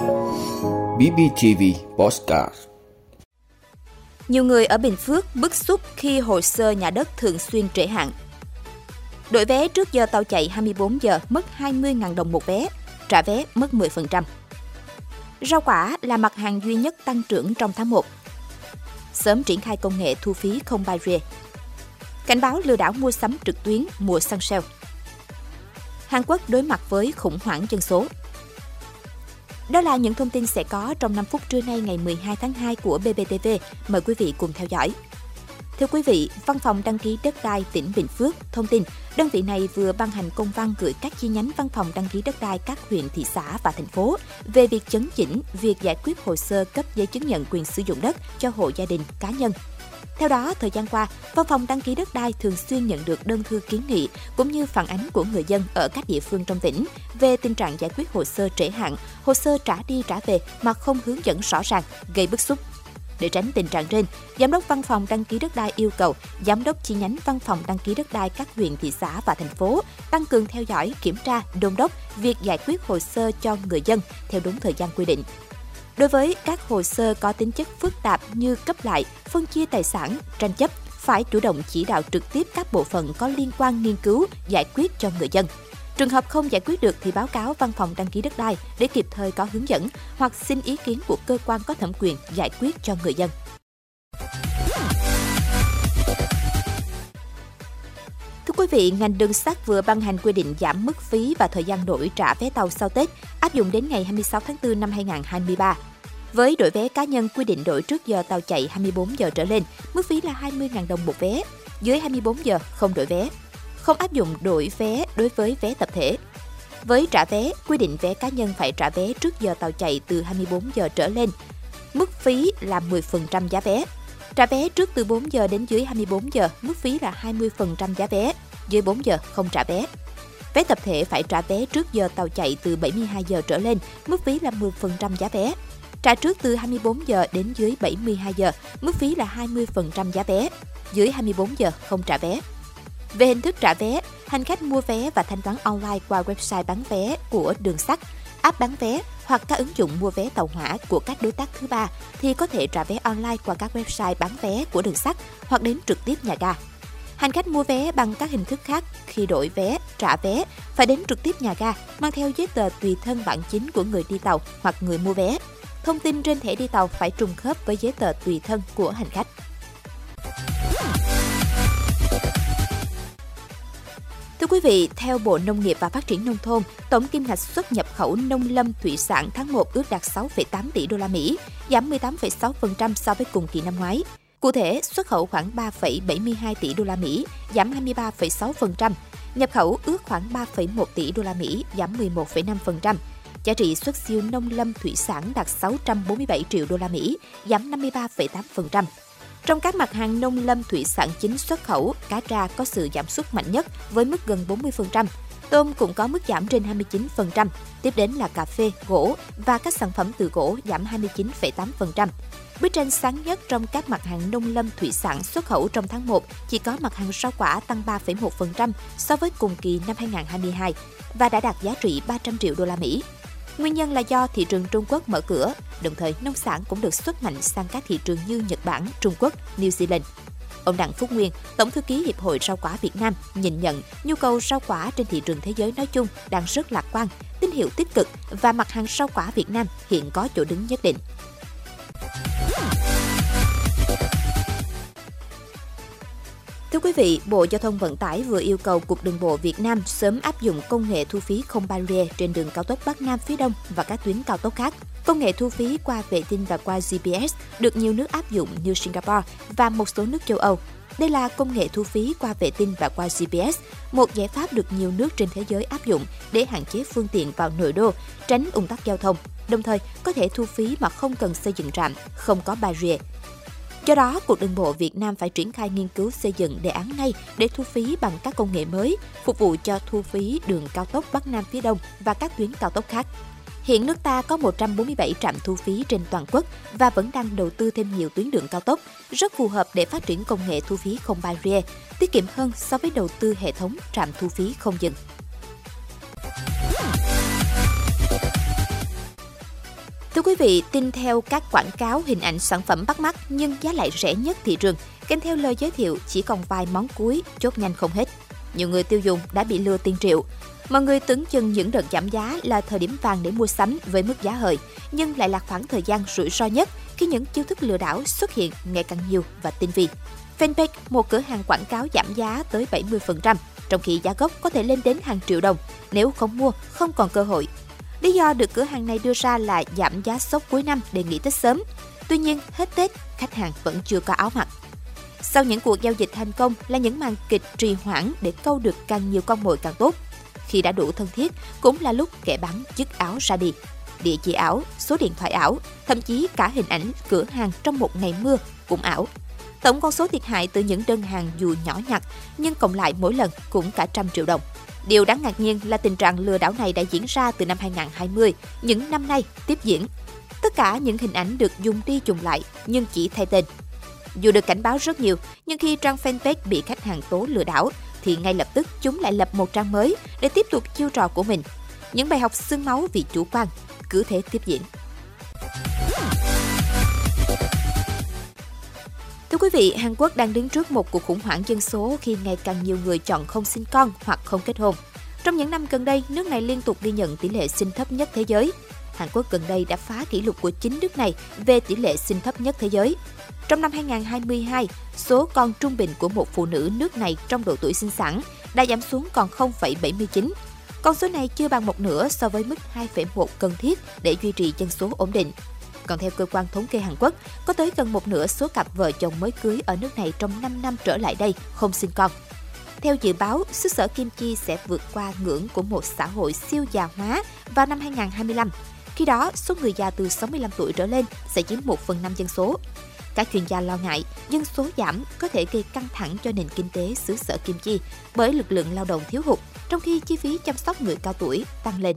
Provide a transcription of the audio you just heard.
BBTV Postcard Nhiều người ở Bình Phước bức xúc khi hồ sơ nhà đất thường xuyên trễ hạn. Đổi vé trước giờ tàu chạy 24 giờ mất 20.000 đồng một vé, trả vé mất 10%. Rau quả là mặt hàng duy nhất tăng trưởng trong tháng 1. Sớm triển khai công nghệ thu phí không barrier. Cảnh báo lừa đảo mua sắm trực tuyến mùa săn sale. Hàn Quốc đối mặt với khủng hoảng dân số. Đó là những thông tin sẽ có trong 5 phút trưa nay ngày 12 tháng 2 của BBTV. Mời quý vị cùng theo dõi. Thưa quý vị, Văn phòng đăng ký đất đai tỉnh Bình Phước thông tin, đơn vị này vừa ban hành công văn gửi các chi nhánh văn phòng đăng ký đất đai các huyện, thị xã và thành phố về việc chấn chỉnh việc giải quyết hồ sơ cấp giấy chứng nhận quyền sử dụng đất cho hộ gia đình, cá nhân theo đó, thời gian qua, Văn phòng đăng ký đất đai thường xuyên nhận được đơn thư kiến nghị cũng như phản ánh của người dân ở các địa phương trong tỉnh về tình trạng giải quyết hồ sơ trễ hạn, hồ sơ trả đi trả về mà không hướng dẫn rõ ràng, gây bức xúc. Để tránh tình trạng trên, Giám đốc Văn phòng đăng ký đất đai yêu cầu Giám đốc chi nhánh Văn phòng đăng ký đất đai các huyện, thị xã và thành phố tăng cường theo dõi, kiểm tra, đôn đốc việc giải quyết hồ sơ cho người dân theo đúng thời gian quy định. Đối với các hồ sơ có tính chất phức tạp như cấp lại, phân chia tài sản, tranh chấp, phải chủ động chỉ đạo trực tiếp các bộ phận có liên quan nghiên cứu, giải quyết cho người dân. Trường hợp không giải quyết được thì báo cáo văn phòng đăng ký đất đai để kịp thời có hướng dẫn hoặc xin ý kiến của cơ quan có thẩm quyền giải quyết cho người dân. Vị, ngành đường sắt vừa ban hành quy định giảm mức phí và thời gian đổi trả vé tàu sau Tết, áp dụng đến ngày 26 tháng 4 năm 2023. Với đổi vé cá nhân quy định đổi trước giờ tàu chạy 24 giờ trở lên, mức phí là 20.000 đồng một vé. Dưới 24 giờ không đổi vé. Không áp dụng đổi vé đối với vé tập thể. Với trả vé, quy định vé cá nhân phải trả vé trước giờ tàu chạy từ 24 giờ trở lên. Mức phí là 10% giá vé. Trả vé trước từ 4 giờ đến dưới 24 giờ, mức phí là 20% giá vé. Dưới 4 giờ không trả vé. Vé tập thể phải trả vé trước giờ tàu chạy từ 72 giờ trở lên, mức phí là 10% giá vé. Trả trước từ 24 giờ đến dưới 72 giờ, mức phí là 20% giá vé. Dưới 24 giờ không trả vé. Về hình thức trả vé, hành khách mua vé và thanh toán online qua website bán vé của đường sắt, app bán vé hoặc các ứng dụng mua vé tàu hỏa của các đối tác thứ ba thì có thể trả vé online qua các website bán vé của đường sắt hoặc đến trực tiếp nhà ga. Hành khách mua vé bằng các hình thức khác khi đổi vé, trả vé phải đến trực tiếp nhà ga, mang theo giấy tờ tùy thân bản chính của người đi tàu hoặc người mua vé. Thông tin trên thẻ đi tàu phải trùng khớp với giấy tờ tùy thân của hành khách. Thưa quý vị, theo Bộ Nông nghiệp và Phát triển nông thôn, tổng kim ngạch xuất nhập khẩu nông lâm thủy sản tháng 1 ước đạt 6,8 tỷ đô la Mỹ, giảm 18,6% so với cùng kỳ năm ngoái. Cụ thể, xuất khẩu khoảng 3,72 tỷ đô la Mỹ, giảm 23,6%, nhập khẩu ước khoảng 3,1 tỷ đô la Mỹ, giảm 11,5%. Giá trị xuất siêu nông lâm thủy sản đạt 647 triệu đô la Mỹ, giảm 53,8%. Trong các mặt hàng nông lâm thủy sản chính xuất khẩu, cá tra có sự giảm sút mạnh nhất với mức gần 40%. Tôm cũng có mức giảm trên 29%, tiếp đến là cà phê, gỗ và các sản phẩm từ gỗ giảm 29,8%. Bức tranh sáng nhất trong các mặt hàng nông lâm thủy sản xuất khẩu trong tháng 1 chỉ có mặt hàng rau quả tăng 3,1% so với cùng kỳ năm 2022 và đã đạt giá trị 300 triệu đô la Mỹ. Nguyên nhân là do thị trường Trung Quốc mở cửa, đồng thời nông sản cũng được xuất mạnh sang các thị trường như Nhật Bản, Trung Quốc, New Zealand. Ông Đặng Phúc Nguyên, Tổng thư ký Hiệp hội Rau quả Việt Nam, nhìn nhận nhu cầu rau quả trên thị trường thế giới nói chung đang rất lạc quan, tín hiệu tích cực và mặt hàng rau quả Việt Nam hiện có chỗ đứng nhất định. Thưa quý vị, Bộ Giao thông Vận tải vừa yêu cầu Cục Đường bộ Việt Nam sớm áp dụng công nghệ thu phí không barrier trên đường cao tốc Bắc Nam phía Đông và các tuyến cao tốc khác. Công nghệ thu phí qua vệ tinh và qua GPS được nhiều nước áp dụng như Singapore và một số nước châu Âu. Đây là công nghệ thu phí qua vệ tinh và qua GPS, một giải pháp được nhiều nước trên thế giới áp dụng để hạn chế phương tiện vào nội đô, tránh ủng tắc giao thông, đồng thời có thể thu phí mà không cần xây dựng trạm, không có barrier. Do đó, Cục Đường bộ Việt Nam phải triển khai nghiên cứu xây dựng đề án ngay để thu phí bằng các công nghệ mới, phục vụ cho thu phí đường cao tốc Bắc Nam phía Đông và các tuyến cao tốc khác. Hiện nước ta có 147 trạm thu phí trên toàn quốc và vẫn đang đầu tư thêm nhiều tuyến đường cao tốc, rất phù hợp để phát triển công nghệ thu phí không barrier, tiết kiệm hơn so với đầu tư hệ thống trạm thu phí không dừng. Thưa quý vị, tin theo các quảng cáo hình ảnh sản phẩm bắt mắt nhưng giá lại rẻ nhất thị trường, kèm theo lời giới thiệu chỉ còn vài món cuối, chốt nhanh không hết. Nhiều người tiêu dùng đã bị lừa tiền triệu. Mọi người tưởng chừng những đợt giảm giá là thời điểm vàng để mua sắm với mức giá hời, nhưng lại là khoảng thời gian rủi ro nhất khi những chiêu thức lừa đảo xuất hiện ngày càng nhiều và tinh vi. Fanpage, một cửa hàng quảng cáo giảm giá tới 70%, trong khi giá gốc có thể lên đến hàng triệu đồng. Nếu không mua, không còn cơ hội. Lý do được cửa hàng này đưa ra là giảm giá sốc cuối năm để nghỉ Tết sớm. Tuy nhiên, hết Tết, khách hàng vẫn chưa có áo mặc. Sau những cuộc giao dịch thành công là những màn kịch trì hoãn để câu được càng nhiều con mồi càng tốt. Khi đã đủ thân thiết, cũng là lúc kẻ bán dứt áo ra đi. Địa chỉ ảo, số điện thoại ảo, thậm chí cả hình ảnh cửa hàng trong một ngày mưa cũng ảo. Tổng con số thiệt hại từ những đơn hàng dù nhỏ nhặt, nhưng cộng lại mỗi lần cũng cả trăm triệu đồng. Điều đáng ngạc nhiên là tình trạng lừa đảo này đã diễn ra từ năm 2020, những năm nay tiếp diễn. Tất cả những hình ảnh được dùng đi dùng lại nhưng chỉ thay tên. Dù được cảnh báo rất nhiều, nhưng khi trang fanpage bị khách hàng tố lừa đảo, thì ngay lập tức chúng lại lập một trang mới để tiếp tục chiêu trò của mình. Những bài học xương máu vì chủ quan cứ thế tiếp diễn. Thưa quý vị, Hàn Quốc đang đứng trước một cuộc khủng hoảng dân số khi ngày càng nhiều người chọn không sinh con hoặc không kết hôn. Trong những năm gần đây, nước này liên tục ghi nhận tỷ lệ sinh thấp nhất thế giới. Hàn Quốc gần đây đã phá kỷ lục của chính nước này về tỷ lệ sinh thấp nhất thế giới. Trong năm 2022, số con trung bình của một phụ nữ nước này trong độ tuổi sinh sản đã giảm xuống còn 0,79. Con số này chưa bằng một nửa so với mức 2,1 cần thiết để duy trì dân số ổn định. Còn theo cơ quan thống kê Hàn Quốc, có tới gần một nửa số cặp vợ chồng mới cưới ở nước này trong 5 năm trở lại đây không sinh con. Theo dự báo, xứ sở kim chi sẽ vượt qua ngưỡng của một xã hội siêu già hóa vào năm 2025. Khi đó, số người già từ 65 tuổi trở lên sẽ chiếm 1 phần 5 dân số. Các chuyên gia lo ngại dân số giảm có thể gây căng thẳng cho nền kinh tế xứ sở Kim Chi bởi lực lượng lao động thiếu hụt, trong khi chi phí chăm sóc người cao tuổi tăng lên.